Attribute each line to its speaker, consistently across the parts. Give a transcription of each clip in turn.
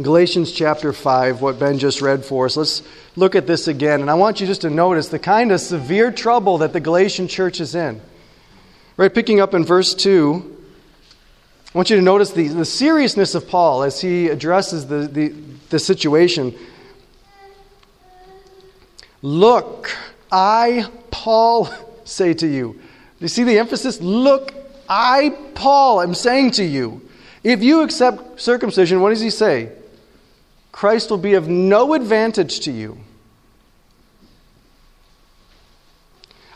Speaker 1: Galatians chapter 5, what Ben just read for us. Let's look at this again. And I want you just to notice the kind of severe trouble that the Galatian church is in. Right, picking up in verse 2, I want you to notice the, the seriousness of Paul as he addresses the, the, the situation. Look, I, Paul, say to you. You see the emphasis? Look, I, Paul, am saying to you. If you accept circumcision, what does he say? Christ will be of no advantage to you.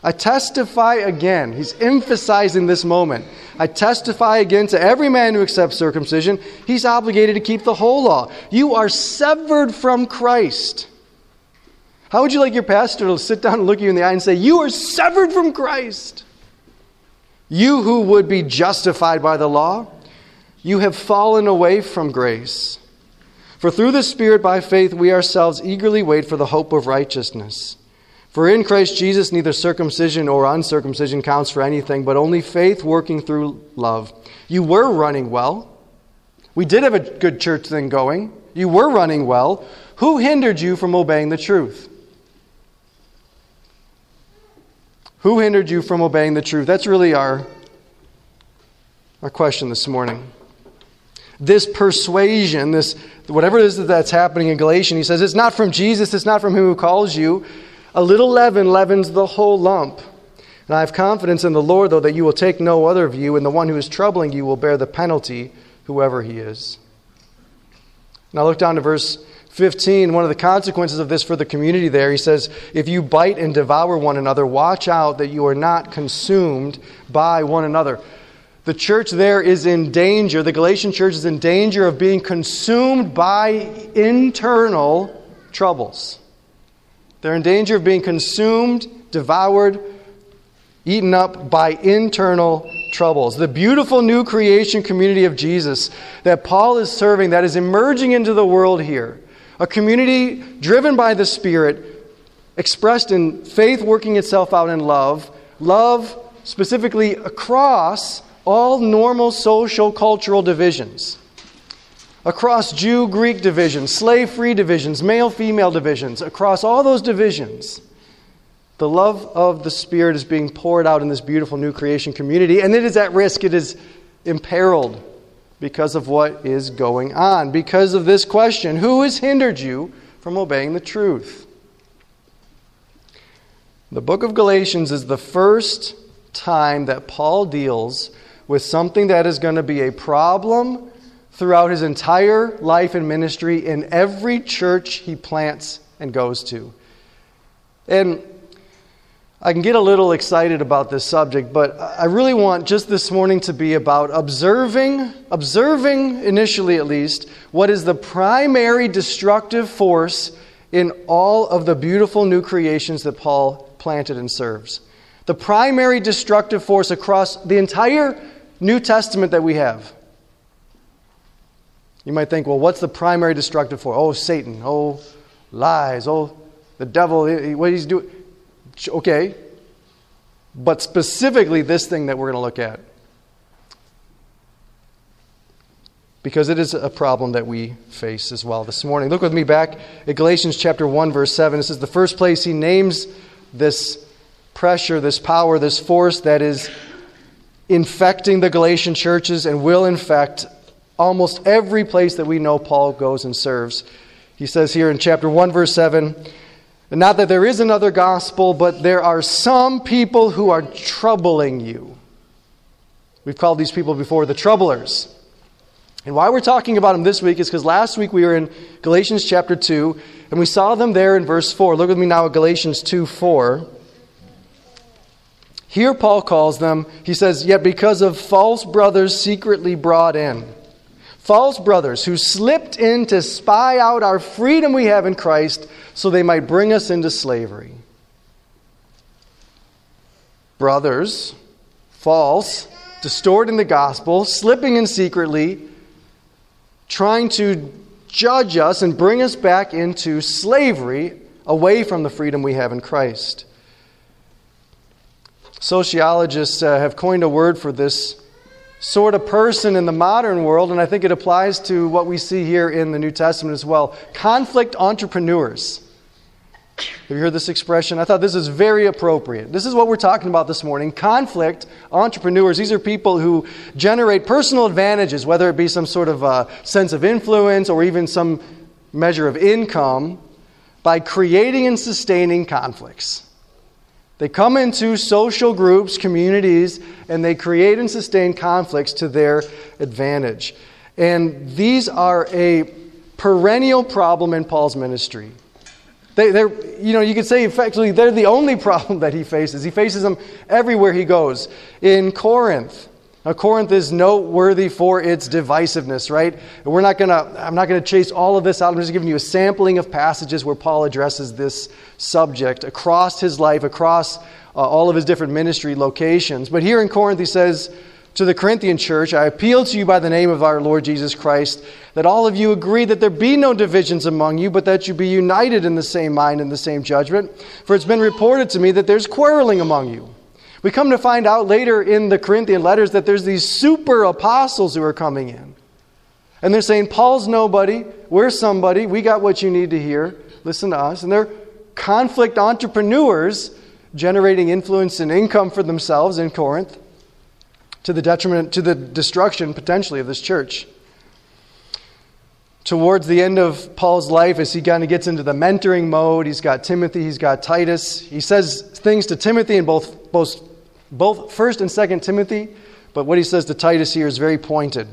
Speaker 1: I testify again. He's emphasizing this moment. I testify again to every man who accepts circumcision, he's obligated to keep the whole law. You are severed from Christ. How would you like your pastor to sit down and look you in the eye and say, You are severed from Christ? You who would be justified by the law, you have fallen away from grace. For through the Spirit by faith we ourselves eagerly wait for the hope of righteousness. For in Christ Jesus neither circumcision or uncircumcision counts for anything, but only faith working through love. You were running well. We did have a good church thing going. You were running well. Who hindered you from obeying the truth? Who hindered you from obeying the truth? That's really our, our question this morning. This persuasion, this whatever it is that's happening in Galatians, he says it's not from Jesus, it's not from him who calls you. A little leaven leavens the whole lump. And I have confidence in the Lord, though, that you will take no other view, and the one who is troubling you will bear the penalty, whoever he is. Now look down to verse 15. One of the consequences of this for the community there, he says, If you bite and devour one another, watch out that you are not consumed by one another. The church there is in danger, the Galatian church is in danger of being consumed by internal troubles. They're in danger of being consumed, devoured, eaten up by internal troubles. The beautiful new creation community of Jesus that Paul is serving, that is emerging into the world here, a community driven by the Spirit, expressed in faith working itself out in love, love specifically across all normal social cultural divisions across Jew Greek divisions, slave free divisions, male female divisions, across all those divisions, the love of the Spirit is being poured out in this beautiful new creation community, and it is at risk, it is imperiled because of what is going on, because of this question Who has hindered you from obeying the truth? The book of Galatians is the first time that Paul deals with something that is going to be a problem throughout his entire life and ministry in every church he plants and goes to. And I can get a little excited about this subject, but I really want just this morning to be about observing, observing initially at least, what is the primary destructive force in all of the beautiful new creations that Paul planted and serves. The primary destructive force across the entire New Testament that we have. You might think, well, what's the primary destructive force? Oh, Satan. Oh, lies. Oh, the devil. What he's doing. Okay. But specifically, this thing that we're going to look at. Because it is a problem that we face as well this morning. Look with me back at Galatians chapter 1, verse 7. This is the first place he names this pressure, this power, this force that is infecting the Galatian churches and will infect almost every place that we know Paul goes and serves. He says here in chapter 1, verse 7 not that there is another gospel, but there are some people who are troubling you. We've called these people before the troublers. And why we're talking about them this week is because last week we were in Galatians chapter 2, and we saw them there in verse 4. Look with me now at Galatians 2 4. Here, Paul calls them, he says, Yet because of false brothers secretly brought in. False brothers who slipped in to spy out our freedom we have in Christ so they might bring us into slavery. Brothers, false, distorting the gospel, slipping in secretly, trying to judge us and bring us back into slavery away from the freedom we have in Christ. Sociologists uh, have coined a word for this sort of person in the modern world, and I think it applies to what we see here in the New Testament as well conflict entrepreneurs. Have you heard this expression? I thought this is very appropriate. This is what we're talking about this morning. Conflict entrepreneurs. These are people who generate personal advantages, whether it be some sort of a sense of influence or even some measure of income, by creating and sustaining conflicts. They come into social groups, communities, and they create and sustain conflicts to their advantage. And these are a perennial problem in Paul's ministry. They, are you know, you could say effectively they're the only problem that he faces. He faces them everywhere he goes. In Corinth, now, Corinth is noteworthy for its divisiveness, right? We're not gonna, I'm not going to chase all of this out. I'm just giving you a sampling of passages where Paul addresses this subject across his life, across uh, all of his different ministry locations. But here in Corinth, he says to the Corinthian church, I appeal to you by the name of our Lord Jesus Christ, that all of you agree that there be no divisions among you, but that you be united in the same mind and the same judgment. For it's been reported to me that there's quarreling among you. We come to find out later in the Corinthian letters that there's these super apostles who are coming in. And they're saying, Paul's nobody, we're somebody, we got what you need to hear, listen to us. And they're conflict entrepreneurs generating influence and income for themselves in Corinth to the detriment, to the destruction potentially of this church. Towards the end of Paul's life, as he kind of gets into the mentoring mode, he's got Timothy, he's got Titus. He says things to Timothy in both, both both 1st and 2nd Timothy, but what he says to Titus here is very pointed.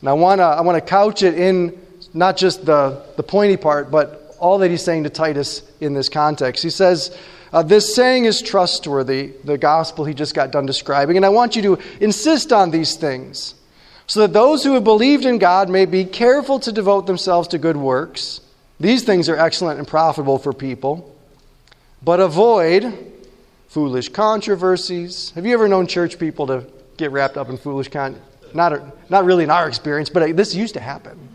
Speaker 1: And I want to I wanna couch it in not just the, the pointy part, but all that he's saying to Titus in this context. He says, uh, This saying is trustworthy, the gospel he just got done describing, and I want you to insist on these things, so that those who have believed in God may be careful to devote themselves to good works. These things are excellent and profitable for people. But avoid foolish controversies. Have you ever known church people to get wrapped up in foolish con? Not, not really in our experience, but uh, this used to happen.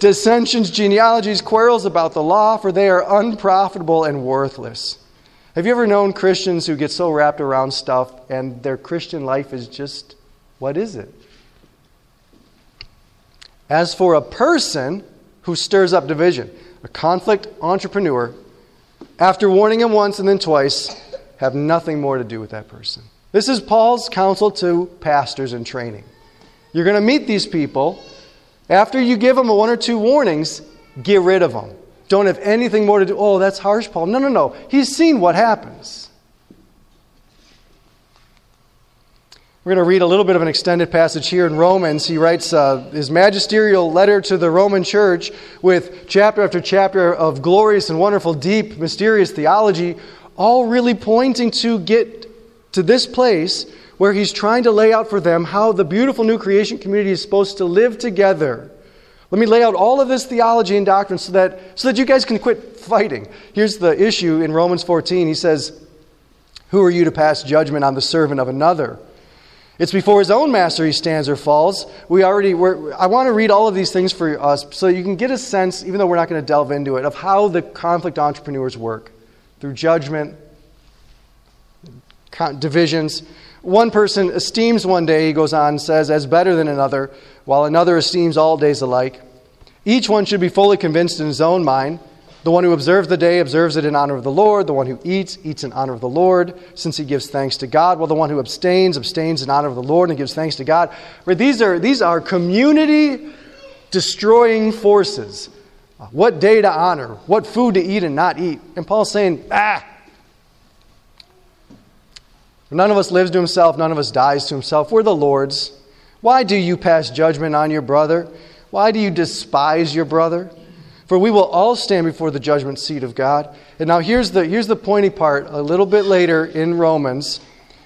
Speaker 1: Dissensions, genealogies, quarrels about the law, for they are unprofitable and worthless. Have you ever known Christians who get so wrapped around stuff and their Christian life is just, what is it? As for a person who stirs up division, a conflict entrepreneur, after warning him once and then twice, have nothing more to do with that person. This is Paul's counsel to pastors in training. You're going to meet these people. After you give them one or two warnings, get rid of them. Don't have anything more to do. Oh, that's harsh, Paul. No, no, no. He's seen what happens. We're going to read a little bit of an extended passage here in Romans. He writes uh, his magisterial letter to the Roman church with chapter after chapter of glorious and wonderful, deep, mysterious theology all really pointing to get to this place where he's trying to lay out for them how the beautiful new creation community is supposed to live together. Let me lay out all of this theology and doctrine so that, so that you guys can quit fighting. Here's the issue in Romans 14. He says, Who are you to pass judgment on the servant of another? It's before his own master he stands or falls. We already, I want to read all of these things for us so you can get a sense, even though we're not going to delve into it, of how the conflict entrepreneurs work through judgment, divisions. One person esteems one day, he goes on, and says, as better than another, while another esteems all days alike. Each one should be fully convinced in his own mind. The one who observes the day observes it in honor of the Lord. The one who eats, eats in honor of the Lord, since he gives thanks to God. While the one who abstains, abstains in honor of the Lord and gives thanks to God. Right, these, are, these are community destroying forces what day to honor, what food to eat and not eat. And Paul's saying, ah. None of us lives to himself, none of us dies to himself. We're the Lord's. Why do you pass judgment on your brother? Why do you despise your brother? For we will all stand before the judgment seat of God. And now here's the, here's the pointy part. A little bit later in Romans,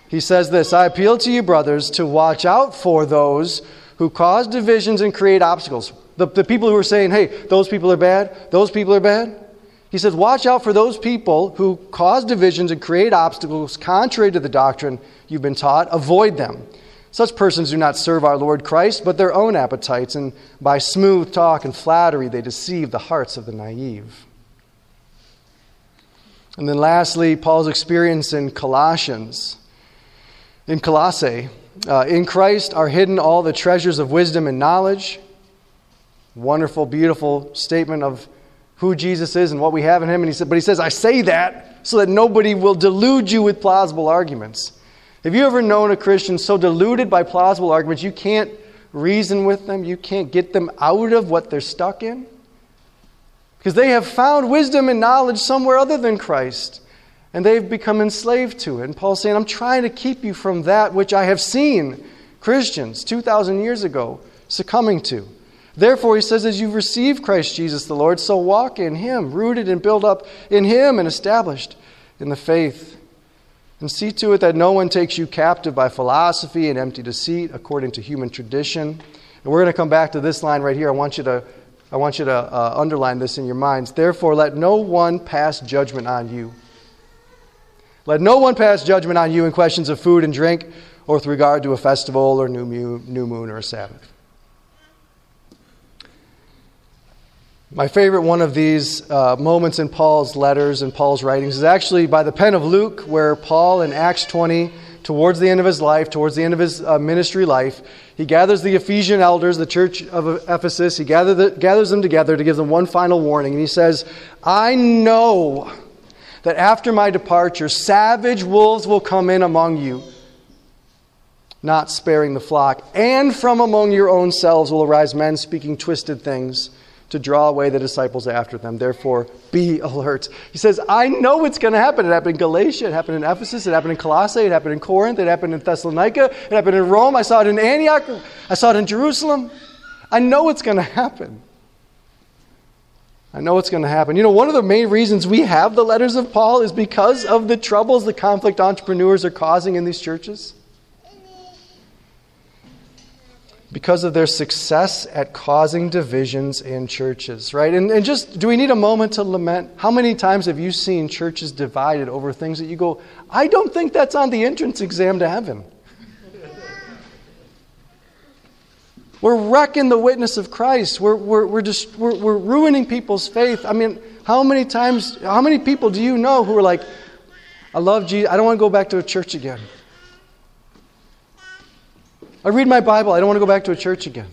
Speaker 1: he says this I appeal to you, brothers, to watch out for those who cause divisions and create obstacles. The, the people who are saying, hey, those people are bad, those people are bad. He says, watch out for those people who cause divisions and create obstacles contrary to the doctrine you've been taught. Avoid them. Such persons do not serve our Lord Christ, but their own appetites, and by smooth talk and flattery they deceive the hearts of the naive. And then lastly, Paul's experience in Colossians. In Colossae, uh, in Christ are hidden all the treasures of wisdom and knowledge. Wonderful, beautiful statement of who Jesus is and what we have in him. And he said, but he says, I say that so that nobody will delude you with plausible arguments. Have you ever known a Christian so deluded by plausible arguments you can't reason with them, you can't get them out of what they're stuck in? Because they have found wisdom and knowledge somewhere other than Christ, and they've become enslaved to it. And Paul's saying, I'm trying to keep you from that which I have seen Christians 2,000 years ago succumbing to. Therefore, he says, as you've received Christ Jesus the Lord, so walk in him, rooted and built up in him and established in the faith. And see to it that no one takes you captive by philosophy and empty deceit according to human tradition. And we're going to come back to this line right here. I want you to, I want you to uh, underline this in your minds. Therefore, let no one pass judgment on you. Let no one pass judgment on you in questions of food and drink, or with regard to a festival or new moon, new moon or a Sabbath. My favorite one of these uh, moments in Paul's letters and Paul's writings is actually by the pen of Luke, where Paul in Acts 20, towards the end of his life, towards the end of his uh, ministry life, he gathers the Ephesian elders, the church of Ephesus, he gather the, gathers them together to give them one final warning. And he says, I know that after my departure, savage wolves will come in among you, not sparing the flock. And from among your own selves will arise men speaking twisted things to draw away the disciples after them. Therefore, be alert. He says, I know what's going to happen. It happened in Galatia, it happened in Ephesus, it happened in Colossae, it happened in Corinth, it happened in Thessalonica, it happened in Rome, I saw it in Antioch, I saw it in Jerusalem. I know what's going to happen. I know what's going to happen. You know, one of the main reasons we have the letters of Paul is because of the troubles the conflict entrepreneurs are causing in these churches because of their success at causing divisions in churches, right? And, and just, do we need a moment to lament? How many times have you seen churches divided over things that you go, I don't think that's on the entrance exam to heaven? We're wrecking the witness of Christ. We're, we're, we're, just, we're, we're ruining people's faith. I mean, how many times, how many people do you know who are like, I love Jesus, I don't want to go back to a church again? I read my Bible. I don't want to go back to a church again.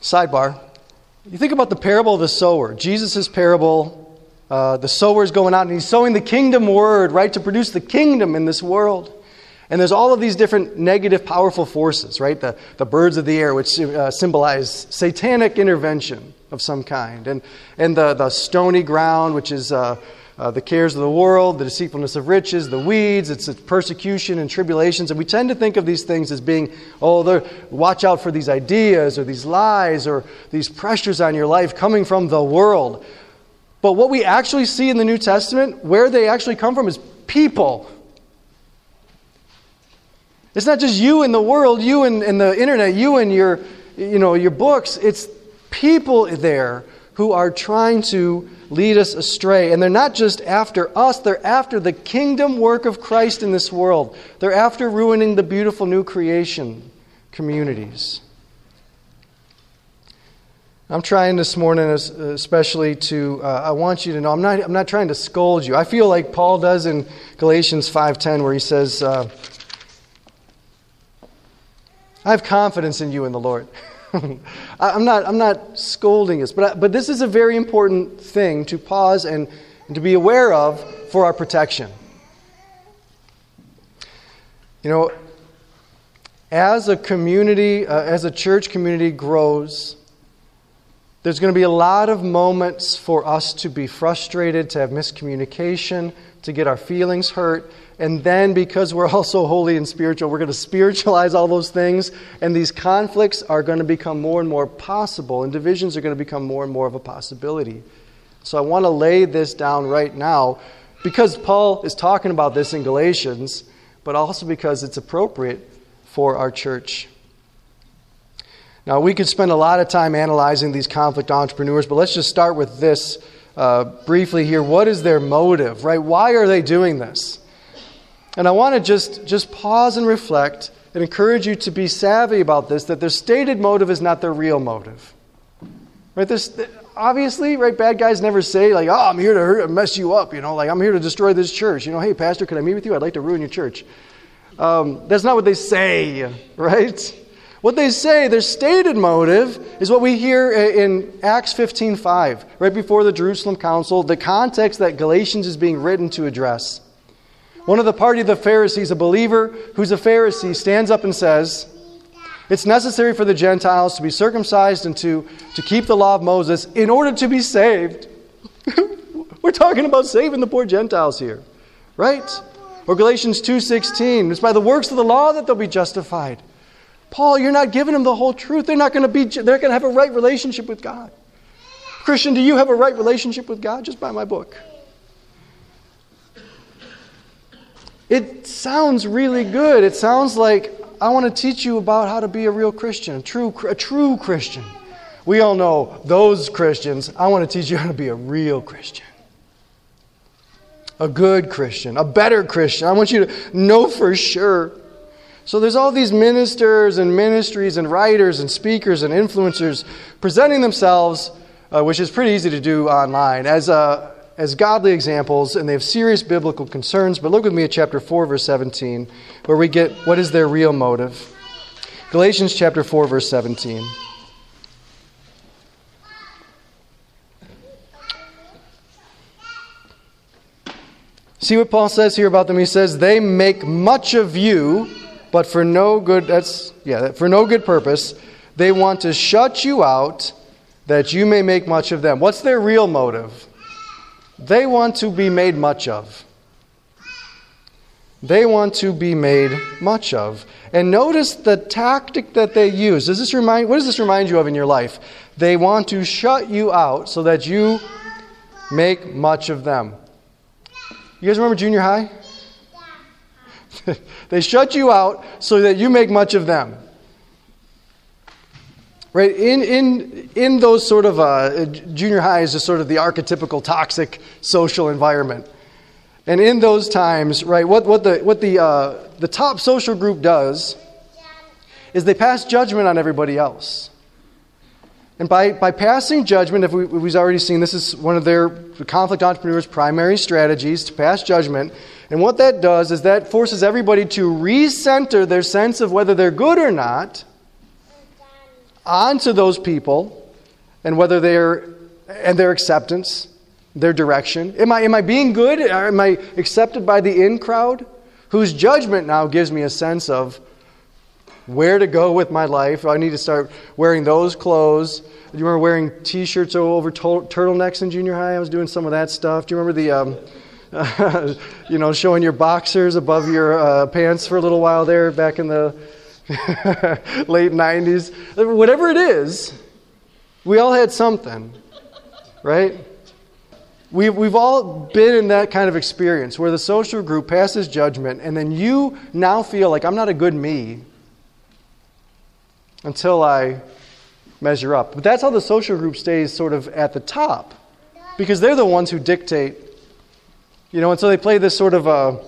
Speaker 1: Sidebar. You think about the parable of the sower. Jesus' parable, uh, the sower is going out and he's sowing the kingdom word, right, to produce the kingdom in this world. And there's all of these different negative, powerful forces, right? The, the birds of the air, which uh, symbolize satanic intervention of some kind, and, and the, the stony ground, which is uh, uh, the cares of the world, the deceitfulness of riches, the weeds, it's, it's, persecution and tribulations. And we tend to think of these things as being, oh, watch out for these ideas or these lies or these pressures on your life coming from the world. But what we actually see in the New Testament, where they actually come from, is people. It's not just you in the world, you and, and the internet, you and your, you know, your books. It's people there who are trying to lead us astray. And they're not just after us, they're after the kingdom work of Christ in this world. They're after ruining the beautiful new creation communities. I'm trying this morning, especially to, uh, I want you to know, I'm not, I'm not trying to scold you. I feel like Paul does in Galatians 5.10 where he says, uh, I have confidence in you in the Lord. I'm, not, I'm not scolding us, but, I, but this is a very important thing to pause and, and to be aware of for our protection. You know, as a community, uh, as a church community grows, there's going to be a lot of moments for us to be frustrated, to have miscommunication, to get our feelings hurt. And then, because we're also holy and spiritual, we're going to spiritualize all those things. And these conflicts are going to become more and more possible, and divisions are going to become more and more of a possibility. So, I want to lay this down right now because Paul is talking about this in Galatians, but also because it's appropriate for our church. Now, we could spend a lot of time analyzing these conflict entrepreneurs, but let's just start with this uh, briefly here. What is their motive, right? Why are they doing this? And I want to just, just pause and reflect and encourage you to be savvy about this that their stated motive is not their real motive. Right? This, obviously, right? Bad guys never say, like, oh, I'm here to hurt, mess you up, you know, like, I'm here to destroy this church. You know, hey, Pastor, can I meet with you? I'd like to ruin your church. Um, that's not what they say, right? What they say, their stated motive, is what we hear in Acts 15.5, right before the Jerusalem Council, the context that Galatians is being written to address. One of the party of the Pharisees, a believer who's a Pharisee, stands up and says, It's necessary for the Gentiles to be circumcised and to, to keep the law of Moses in order to be saved. We're talking about saving the poor Gentiles here, right? Or Galatians 2:16, it's by the works of the law that they'll be justified. Paul, you're not giving them the whole truth. They're not going to be they're going to have a right relationship with God. Christian, do you have a right relationship with God? Just buy my book. It sounds really good. It sounds like I want to teach you about how to be a real Christian, a true, a true Christian. We all know those Christians. I want to teach you how to be a real Christian, a good Christian, a better Christian. I want you to know for sure. So there's all these ministers and ministries and writers and speakers and influencers presenting themselves, uh, which is pretty easy to do online, as a as godly examples, and they have serious biblical concerns. But look with me at chapter 4, verse 17, where we get what is their real motive. Galatians chapter 4, verse 17. See what Paul says here about them? He says, They make much of you, but for no good that's yeah, for no good purpose. They want to shut you out that you may make much of them. What's their real motive? They want to be made much of. They want to be made much of. And notice the tactic that they use. Does this remind what does this remind you of in your life? They want to shut you out so that you make much of them. You guys remember junior high? they shut you out so that you make much of them. Right? In, in, in those sort of uh, junior high is sort of the archetypical toxic social environment. And in those times, right, what, what, the, what the, uh, the top social group does is they pass judgment on everybody else. And by, by passing judgment, if we, we've already seen this is one of their conflict entrepreneurs' primary strategies to pass judgment. And what that does is that forces everybody to recenter their sense of whether they're good or not onto those people and whether they're and their acceptance, their direction. Am I, am I being good? Am I accepted by the in crowd? Whose judgment now gives me a sense of where to go with my life. I need to start wearing those clothes. Do you remember wearing t shirts over turtlenecks in junior high? I was doing some of that stuff. Do you remember the. Um, you know, showing your boxers above your uh, pants for a little while there back in the late 90s, whatever it is, we all had something, right? We've, we've all been in that kind of experience where the social group passes judgment, and then you now feel like I'm not a good me until I measure up. But that's how the social group stays sort of at the top because they're the ones who dictate. You know, and so they play this sort of a uh,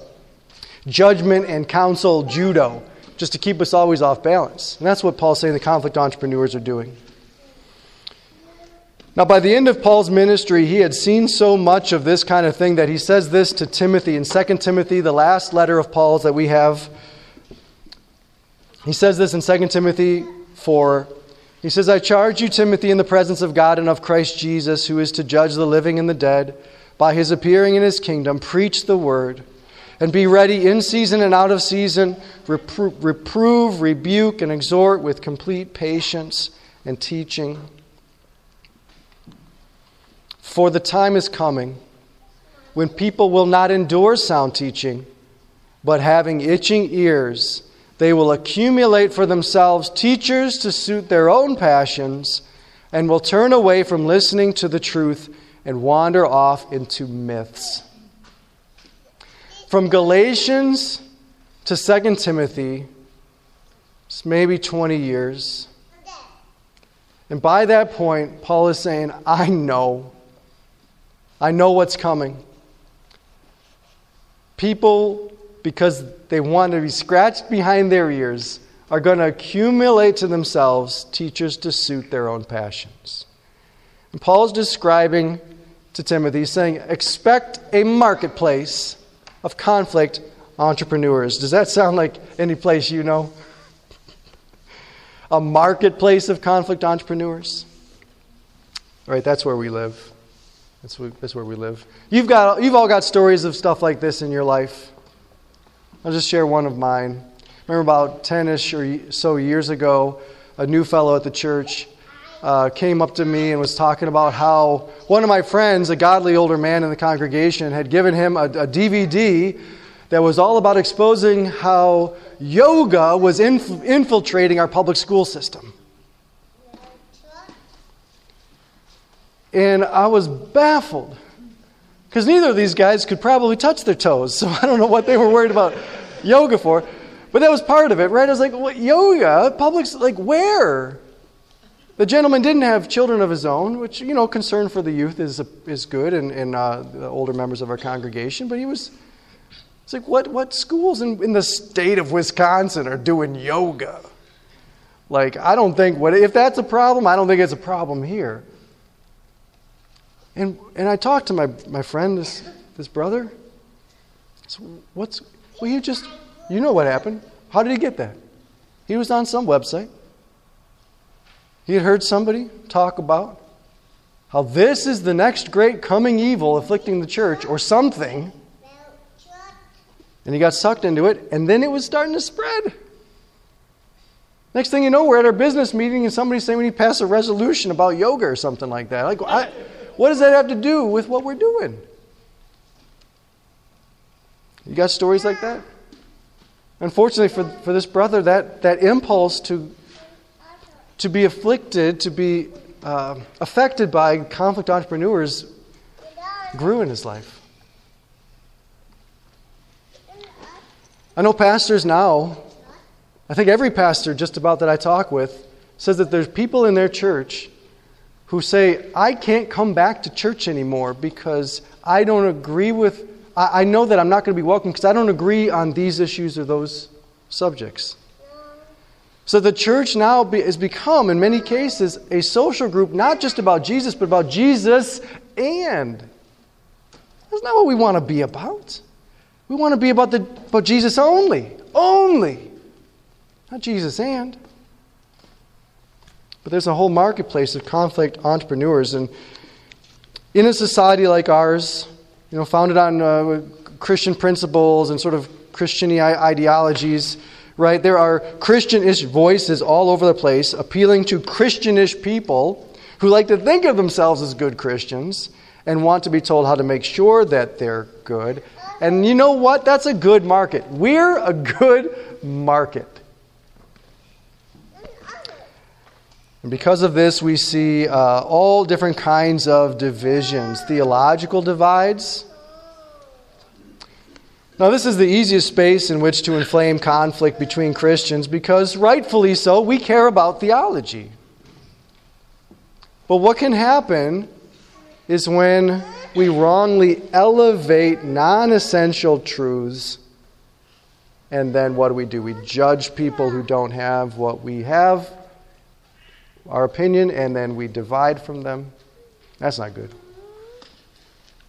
Speaker 1: judgment and counsel judo just to keep us always off balance. And that's what Paul's saying the conflict entrepreneurs are doing. Now, by the end of Paul's ministry, he had seen so much of this kind of thing that he says this to Timothy in 2 Timothy, the last letter of Paul's that we have. He says this in 2 Timothy 4. He says, I charge you, Timothy, in the presence of God and of Christ Jesus, who is to judge the living and the dead, by his appearing in his kingdom, preach the word and be ready in season and out of season, repro- reprove, rebuke, and exhort with complete patience and teaching. For the time is coming when people will not endure sound teaching, but having itching ears, they will accumulate for themselves teachers to suit their own passions and will turn away from listening to the truth and wander off into myths. From Galatians to 2 Timothy, it's maybe 20 years. And by that point, Paul is saying, I know. I know what's coming. People, because they want to be scratched behind their ears, are going to accumulate to themselves teachers to suit their own passions. And Paul's describing to Timothy, saying, expect a marketplace of conflict entrepreneurs. Does that sound like any place you know? A marketplace of conflict entrepreneurs? All right, that's where we live. That's, that's where we live. You've, got, you've all got stories of stuff like this in your life. I'll just share one of mine. remember about 10 ish or so years ago, a new fellow at the church uh, came up to me and was talking about how one of my friends, a godly older man in the congregation, had given him a, a DVD that was all about exposing how yoga was inf- infiltrating our public school system. And I was baffled because neither of these guys could probably touch their toes. So I don't know what they were worried about yoga for. But that was part of it, right? I was like, what, yoga? Public, like where? The gentleman didn't have children of his own, which, you know, concern for the youth is, is good and, and uh, the older members of our congregation. But he was, it's like, what, what schools in, in the state of Wisconsin are doing yoga? Like, I don't think, what, if that's a problem, I don't think it's a problem here. And, and I talked to my, my friend, this, this brother. So what's, well, you just, you know what happened. How did he get that? He was on some website. He had heard somebody talk about how this is the next great coming evil afflicting the church or something. And he got sucked into it, and then it was starting to spread. Next thing you know, we're at our business meeting, and somebody's saying we need to pass a resolution about yoga or something like that. Like, I, what does that have to do with what we're doing? You got stories like that? Unfortunately, for, for this brother, that, that impulse to, to be afflicted, to be uh, affected by conflict entrepreneurs grew in his life. I know pastors now, I think every pastor just about that I talk with says that there's people in their church who say, I can't come back to church anymore because I don't agree with, I, I know that I'm not going to be welcome because I don't agree on these issues or those subjects. So the church now be, has become, in many cases, a social group not just about Jesus, but about Jesus and. That's not what we want to be about. We want to be about, the, about Jesus only. Only. Not Jesus and. But there's a whole marketplace of conflict entrepreneurs. And in a society like ours, you know, founded on uh, Christian principles and sort of Christian ideologies, right? There are Christianish voices all over the place appealing to Christianish people who like to think of themselves as good Christians and want to be told how to make sure that they're good. And you know what? That's a good market. We're a good market. And because of this, we see uh, all different kinds of divisions theological divides. Now, this is the easiest space in which to inflame conflict between Christians because, rightfully so, we care about theology. But what can happen is when we wrongly elevate non essential truths, and then what do we do? We judge people who don't have what we have our opinion and then we divide from them. That's not good.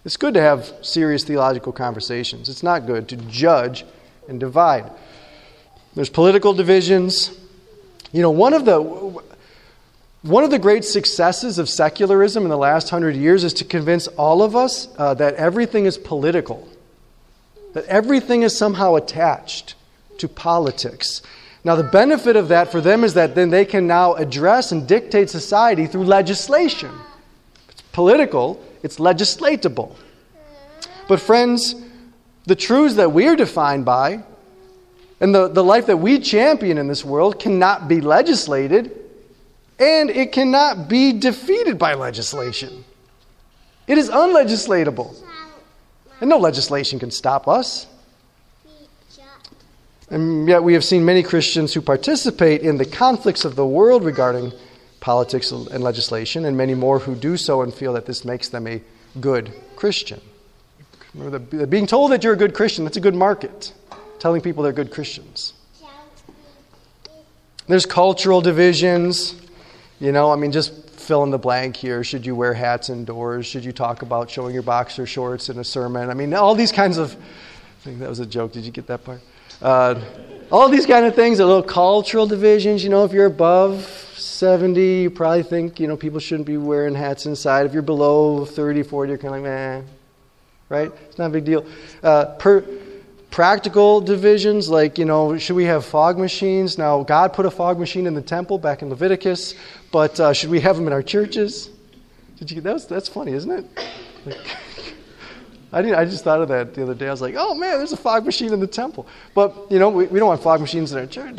Speaker 1: It's good to have serious theological conversations. It's not good to judge and divide. There's political divisions. You know, one of the one of the great successes of secularism in the last hundred years is to convince all of us uh, that everything is political, that everything is somehow attached to politics. Now, the benefit of that for them is that then they can now address and dictate society through legislation. It's political, it's legislatable. But, friends, the truths that we're defined by and the, the life that we champion in this world cannot be legislated, and it cannot be defeated by legislation. It is unlegislatable. And no legislation can stop us. And yet, we have seen many Christians who participate in the conflicts of the world regarding politics and legislation, and many more who do so and feel that this makes them a good Christian. Remember, the, being told that you're a good Christian, that's a good market. Telling people they're good Christians. There's cultural divisions. You know, I mean, just fill in the blank here. Should you wear hats indoors? Should you talk about showing your boxer shorts in a sermon? I mean, all these kinds of. I think that was a joke. Did you get that part? Uh, all these kind of things, a little cultural divisions. You know, if you're above 70, you probably think, you know, people shouldn't be wearing hats inside. If you're below 30, 40, you're kind of like, eh, right? It's not a big deal. Uh, per, practical divisions, like, you know, should we have fog machines? Now, God put a fog machine in the temple back in Leviticus, but uh, should we have them in our churches? Did you, that was, that's funny, isn't it? Like, I, didn't, I just thought of that the other day. I was like, oh man, there's a fog machine in the temple. But, you know, we, we don't want fog machines in our church.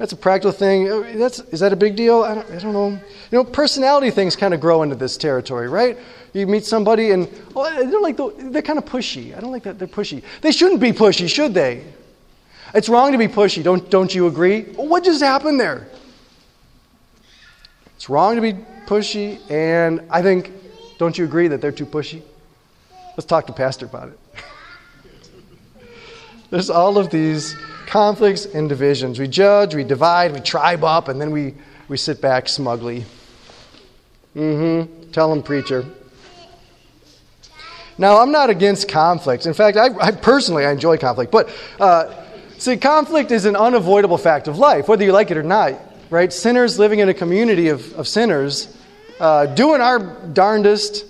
Speaker 1: That's a practical thing. Uh, that's, is that a big deal? I don't, I don't know. You know, personality things kind of grow into this territory, right? You meet somebody and oh, they're like the, they're kind of pushy. I don't like that they're pushy. They shouldn't be pushy, should they? It's wrong to be pushy. Don't don't you agree? what just happened there? It's wrong to be pushy, and I think don't you agree that they're too pushy? Let's talk to Pastor about it. There's all of these conflicts and divisions. We judge, we divide, we tribe up, and then we, we sit back smugly. Mm-hmm. Tell them, preacher. Now, I'm not against conflict. In fact, I, I personally I enjoy conflict. But uh, see, conflict is an unavoidable fact of life, whether you like it or not. Right? Sinners living in a community of, of sinners, uh, doing our darndest,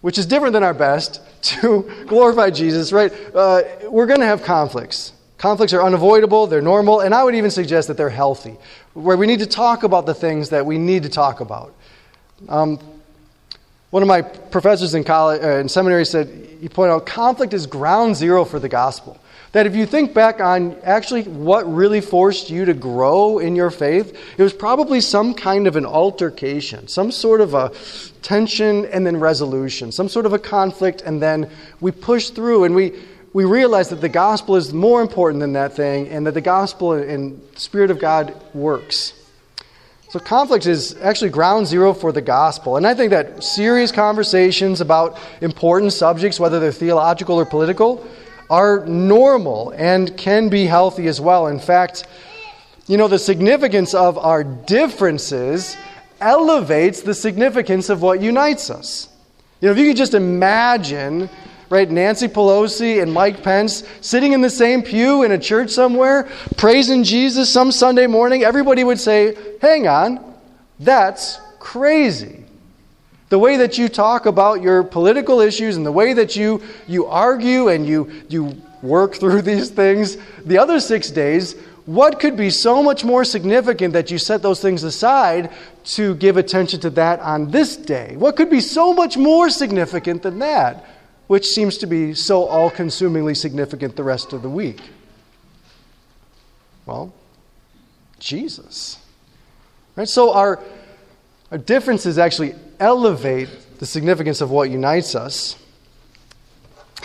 Speaker 1: which is different than our best, to glorify Jesus. Right? Uh, we're going to have conflicts. Conflicts are unavoidable, they're normal, and I would even suggest that they're healthy, where we need to talk about the things that we need to talk about. Um, one of my professors in college, uh, in seminary said, he pointed out, conflict is ground zero for the gospel. That if you think back on actually what really forced you to grow in your faith, it was probably some kind of an altercation, some sort of a tension and then resolution, some sort of a conflict, and then we push through and we, we realize that the gospel is more important than that thing and that the gospel and Spirit of God works. So, conflict is actually ground zero for the gospel. And I think that serious conversations about important subjects, whether they're theological or political, are normal and can be healthy as well. In fact, you know, the significance of our differences elevates the significance of what unites us. You know, if you could just imagine right? Nancy Pelosi and Mike Pence sitting in the same pew in a church somewhere, praising Jesus some Sunday morning, everybody would say, Hang on, that's crazy. The way that you talk about your political issues and the way that you, you argue and you, you work through these things, the other six days, what could be so much more significant that you set those things aside to give attention to that on this day? What could be so much more significant than that? Which seems to be so all consumingly significant the rest of the week? Well, Jesus. Right? So our, our differences actually elevate the significance of what unites us.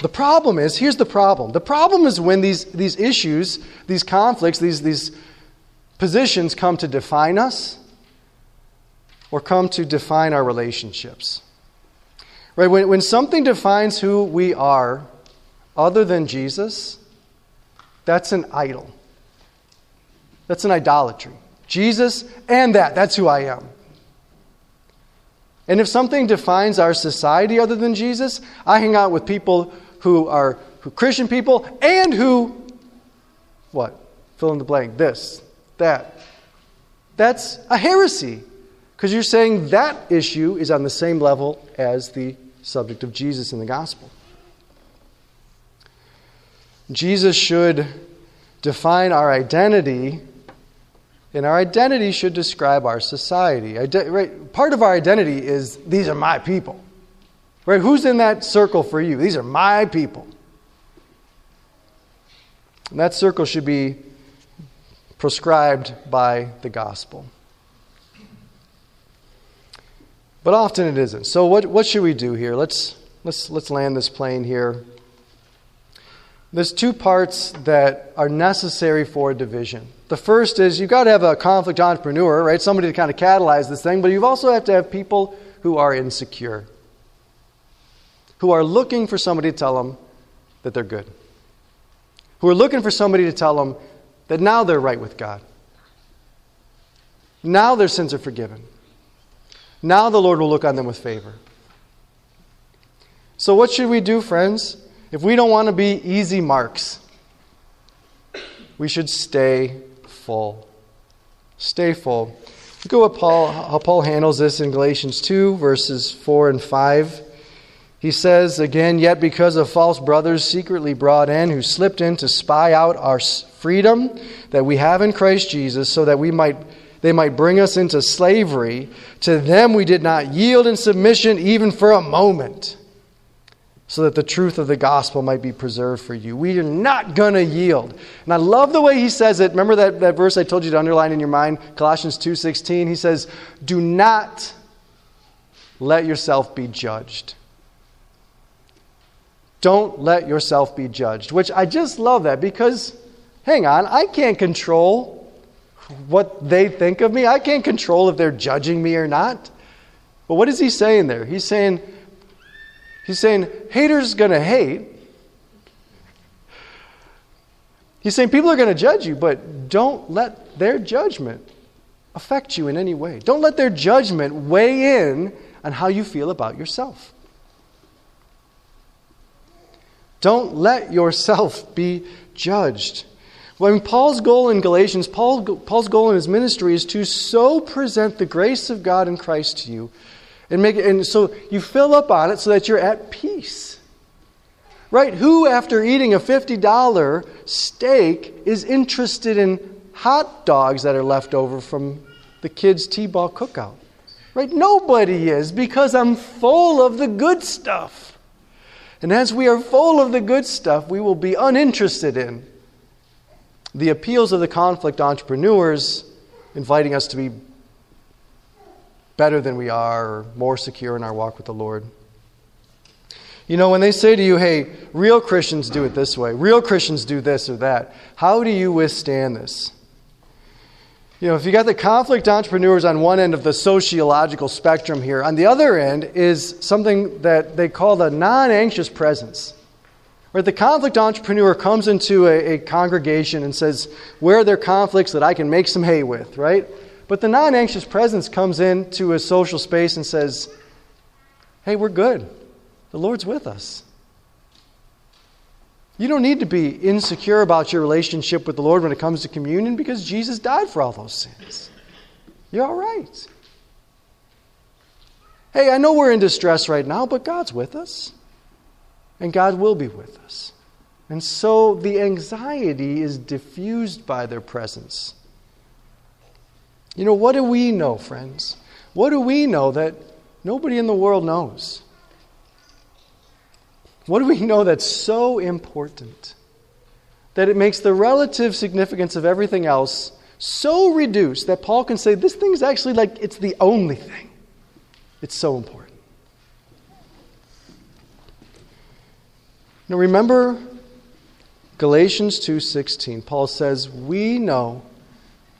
Speaker 1: The problem is here's the problem. The problem is when these, these issues, these conflicts, these, these positions come to define us or come to define our relationships. Right? When, when something defines who we are other than Jesus, that's an idol. That's an idolatry. Jesus and that, that's who I am. And if something defines our society other than Jesus, I hang out with people who are who Christian people and who, what? Fill in the blank. This, that. That's a heresy. Because you're saying that issue is on the same level as the subject of Jesus in the gospel. Jesus should define our identity, and our identity should describe our society. Ide- right? Part of our identity is these are my people. Right? Who's in that circle for you? These are my people. And that circle should be prescribed by the gospel. But often it isn't. So what, what should we do here? Let's, let's, let's land this plane here. There's two parts that are necessary for a division. The first is you've got to have a conflict entrepreneur, right? Somebody to kind of catalyze this thing, but you also have to have people who are insecure, who are looking for somebody to tell them that they're good, who are looking for somebody to tell them that now they're right with God. Now their sins are forgiven. Now the Lord will look on them with favor. So, what should we do, friends? If we don't want to be easy marks, we should stay full. Stay full. Look at what Paul, how Paul handles this in Galatians 2, verses 4 and 5. He says again, Yet because of false brothers secretly brought in, who slipped in to spy out our freedom that we have in Christ Jesus, so that we might, they might bring us into slavery, to them we did not yield in submission even for a moment so that the truth of the gospel might be preserved for you. We are not going to yield. And I love the way he says it. Remember that, that verse I told you to underline in your mind, Colossians 2.16? He says, do not let yourself be judged. Don't let yourself be judged, which I just love that because, hang on, I can't control what they think of me. I can't control if they're judging me or not. But what is he saying there? He's saying, He's saying haters to hate. He's saying people are to judge you, but don't let their judgment affect you in any way. Don't let their judgment weigh in on how you feel about yourself. Don't let yourself be judged. Mean, Paul's goal in Galatians, Paul, Paul's goal in his ministry is to so present the grace of God in Christ to you and make it, and so you fill up on it so that you're at peace. Right? Who, after eating a $50 steak, is interested in hot dogs that are left over from the kids' T ball cookout? Right? Nobody is because I'm full of the good stuff. And as we are full of the good stuff, we will be uninterested in the appeals of the conflict entrepreneurs inviting us to be better than we are or more secure in our walk with the Lord. You know, when they say to you, hey, real Christians do it this way, real Christians do this or that, how do you withstand this? You know, if you got the conflict entrepreneurs on one end of the sociological spectrum here, on the other end is something that they call the non anxious presence. Where the conflict entrepreneur comes into a, a, congregation and says, Where are there conflicts that I can make some hay with, right? But the non anxious presence comes into a social space and says, Hey, we're good. The Lord's with us. You don't need to be insecure about your relationship with the Lord when it comes to communion because Jesus died for all those sins. You're all right. Hey, I know we're in distress right now, but God's with us. And God will be with us. And so the anxiety is diffused by their presence. You know, what do we know, friends? What do we know that nobody in the world knows? What do we know that's so important that it makes the relative significance of everything else so reduced that Paul can say this thing is actually like it's the only thing? It's so important. Now remember Galatians 2:16. Paul says, "We know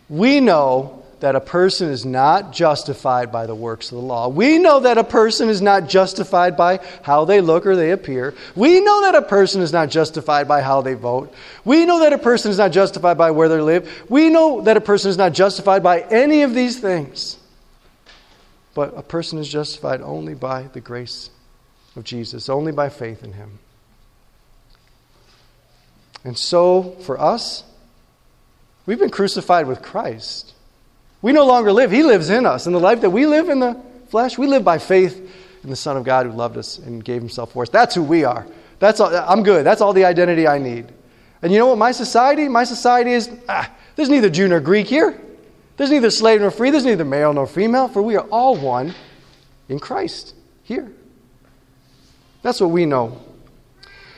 Speaker 1: we know that a person is not justified by the works of the law. We know that a person is not justified by how they look or they appear. We know that a person is not justified by how they vote. We know that a person is not justified by where they live. We know that a person is not justified by any of these things. But a person is justified only by the grace of Jesus, only by faith in Him. And so, for us, we've been crucified with Christ. We no longer live. He lives in us. And the life that we live in the flesh, we live by faith in the Son of God who loved us and gave himself for us. That's who we are. That's all, I'm good. That's all the identity I need. And you know what? My society, my society is ah, there's neither Jew nor Greek here. There's neither slave nor free. There's neither male nor female, for we are all one in Christ here. That's what we know.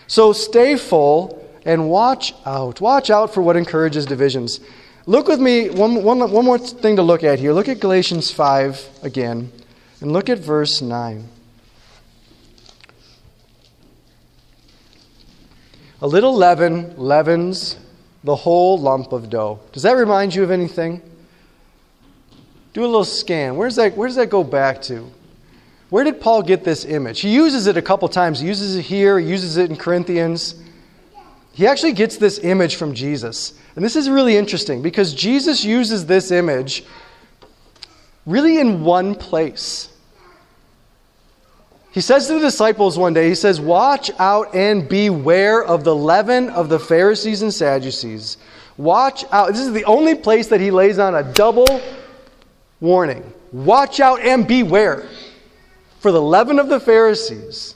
Speaker 1: So stay full and watch out. Watch out for what encourages divisions. Look with me, one, one, one more thing to look at here. Look at Galatians 5 again, and look at verse 9. A little leaven leavens the whole lump of dough. Does that remind you of anything? Do a little scan. Where's that, where does that go back to? Where did Paul get this image? He uses it a couple times. He uses it here, he uses it in Corinthians. He actually gets this image from Jesus. And this is really interesting because Jesus uses this image really in one place. He says to the disciples one day, He says, Watch out and beware of the leaven of the Pharisees and Sadducees. Watch out. This is the only place that he lays on a double warning. Watch out and beware for the leaven of the Pharisees.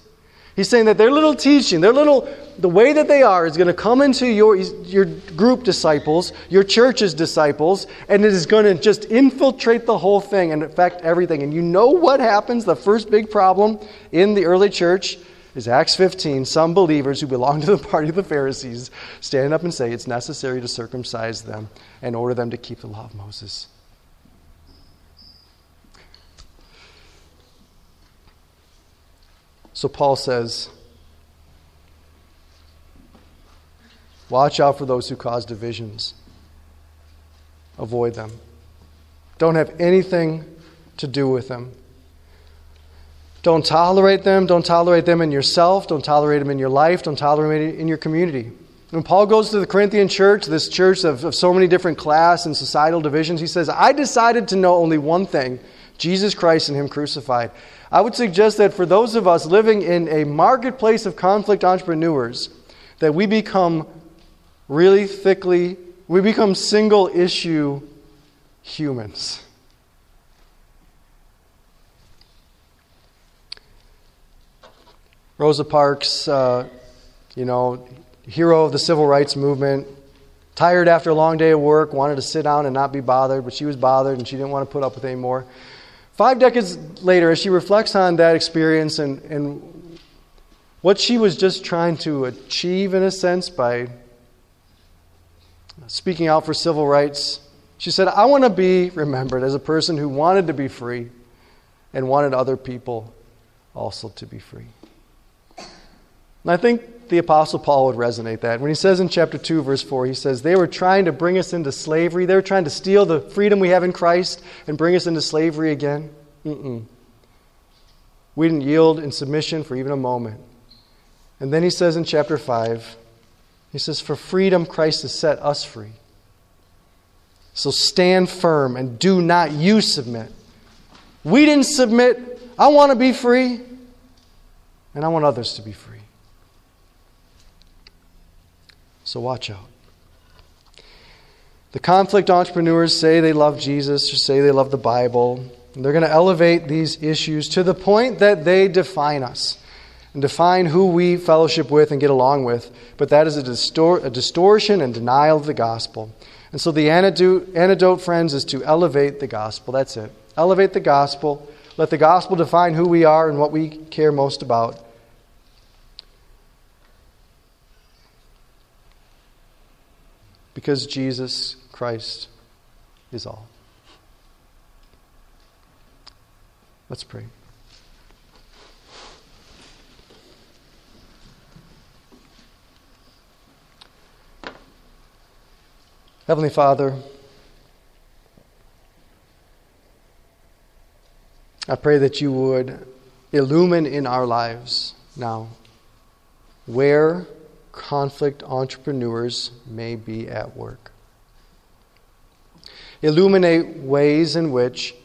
Speaker 1: He's saying that their little teaching, their little, the way that they are, is going to come into your, your group disciples, your church's disciples, and it is going to just infiltrate the whole thing and affect everything. And you know what happens? The first big problem in the early church is Acts 15. Some believers who belong to the party of the Pharisees stand up and say it's necessary to circumcise them and order them to keep the law of Moses. So Paul says, Watch out for those who cause divisions. Avoid them. Don't have anything to do with them. Don't tolerate them. Don't tolerate them in yourself. Don't tolerate them in your life. Don't tolerate it in your community. When Paul goes to the Corinthian church, this church of, of so many different class and societal divisions, he says, I decided to know only one thing Jesus Christ and Him crucified. I would suggest that for those of us living in a marketplace of conflict entrepreneurs, that we become really thickly, we become single issue humans. Rosa Parks, uh, you know, hero of the civil rights movement, tired after a long day of work, wanted to sit down and not be bothered, but she was bothered and she didn't want to put up with it anymore. Five decades later, as she reflects on that experience and, and what she was just trying to achieve, in a sense, by speaking out for civil rights, she said, I want to be remembered as a person who wanted to be free and wanted other people also to be free. And I think the Apostle Paul would resonate that. When he says in chapter 2, verse 4, he says, They were trying to bring us into slavery. They were trying to steal the freedom we have in Christ and bring us into slavery again. Mm-mm. We didn't yield in submission for even a moment. And then he says in chapter 5, he says, For freedom, Christ has set us free. So stand firm and do not you submit. We didn't submit. I want to be free, and I want others to be free. So watch out. The conflict entrepreneurs say they love Jesus or say they love the Bible. They're going to elevate these issues to the point that they define us and define who we fellowship with and get along with. But that is a, distor- a distortion and denial of the gospel. And so the antidote, antidote, friends, is to elevate the gospel. That's it. Elevate the gospel. Let the gospel define who we are and what we care most about. Because Jesus Christ is all. Let's pray. Heavenly Father, I pray that you would illumine in our lives now where conflict entrepreneurs may be at work. Illuminate ways in which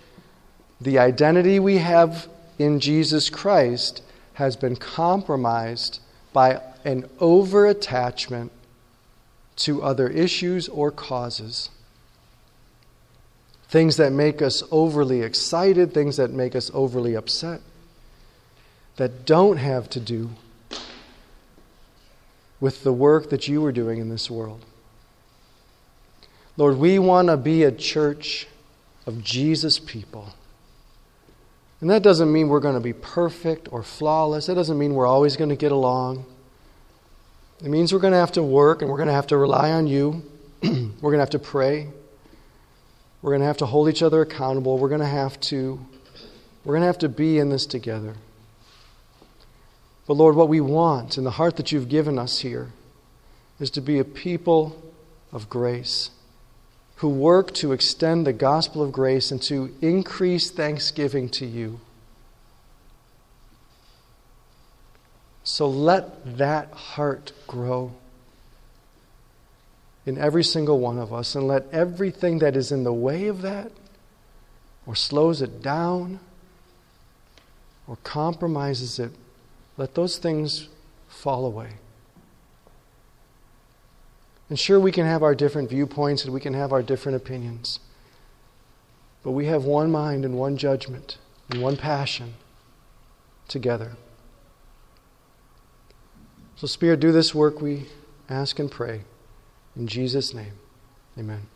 Speaker 1: the identity we have in Jesus Christ has been compromised by an over attachment to other issues or causes. Things that make us overly excited, things that make us overly upset, that don't have to do with the work that you are doing in this world. Lord, we want to be a church of Jesus people. And that doesn't mean we're going to be perfect or flawless. That doesn't mean we're always going to get along. It means we're going to have to work and we're going to have to rely on you. we're going to have to pray. We're going to have to hold each other accountable. We're going to have to we're going to have to be in this together. But Lord, what we want in the heart that you've given us here is to be a people of grace who work to extend the gospel of grace and to increase thanksgiving to you. So let that heart grow in every single one of us, and let everything that is in the way of that or slows it down or compromises it, let those things fall away. And sure, we can have our different viewpoints and we can have our different opinions. But we have one mind and one judgment and one passion together. So, Spirit, do this work we ask and pray. In Jesus' name, amen.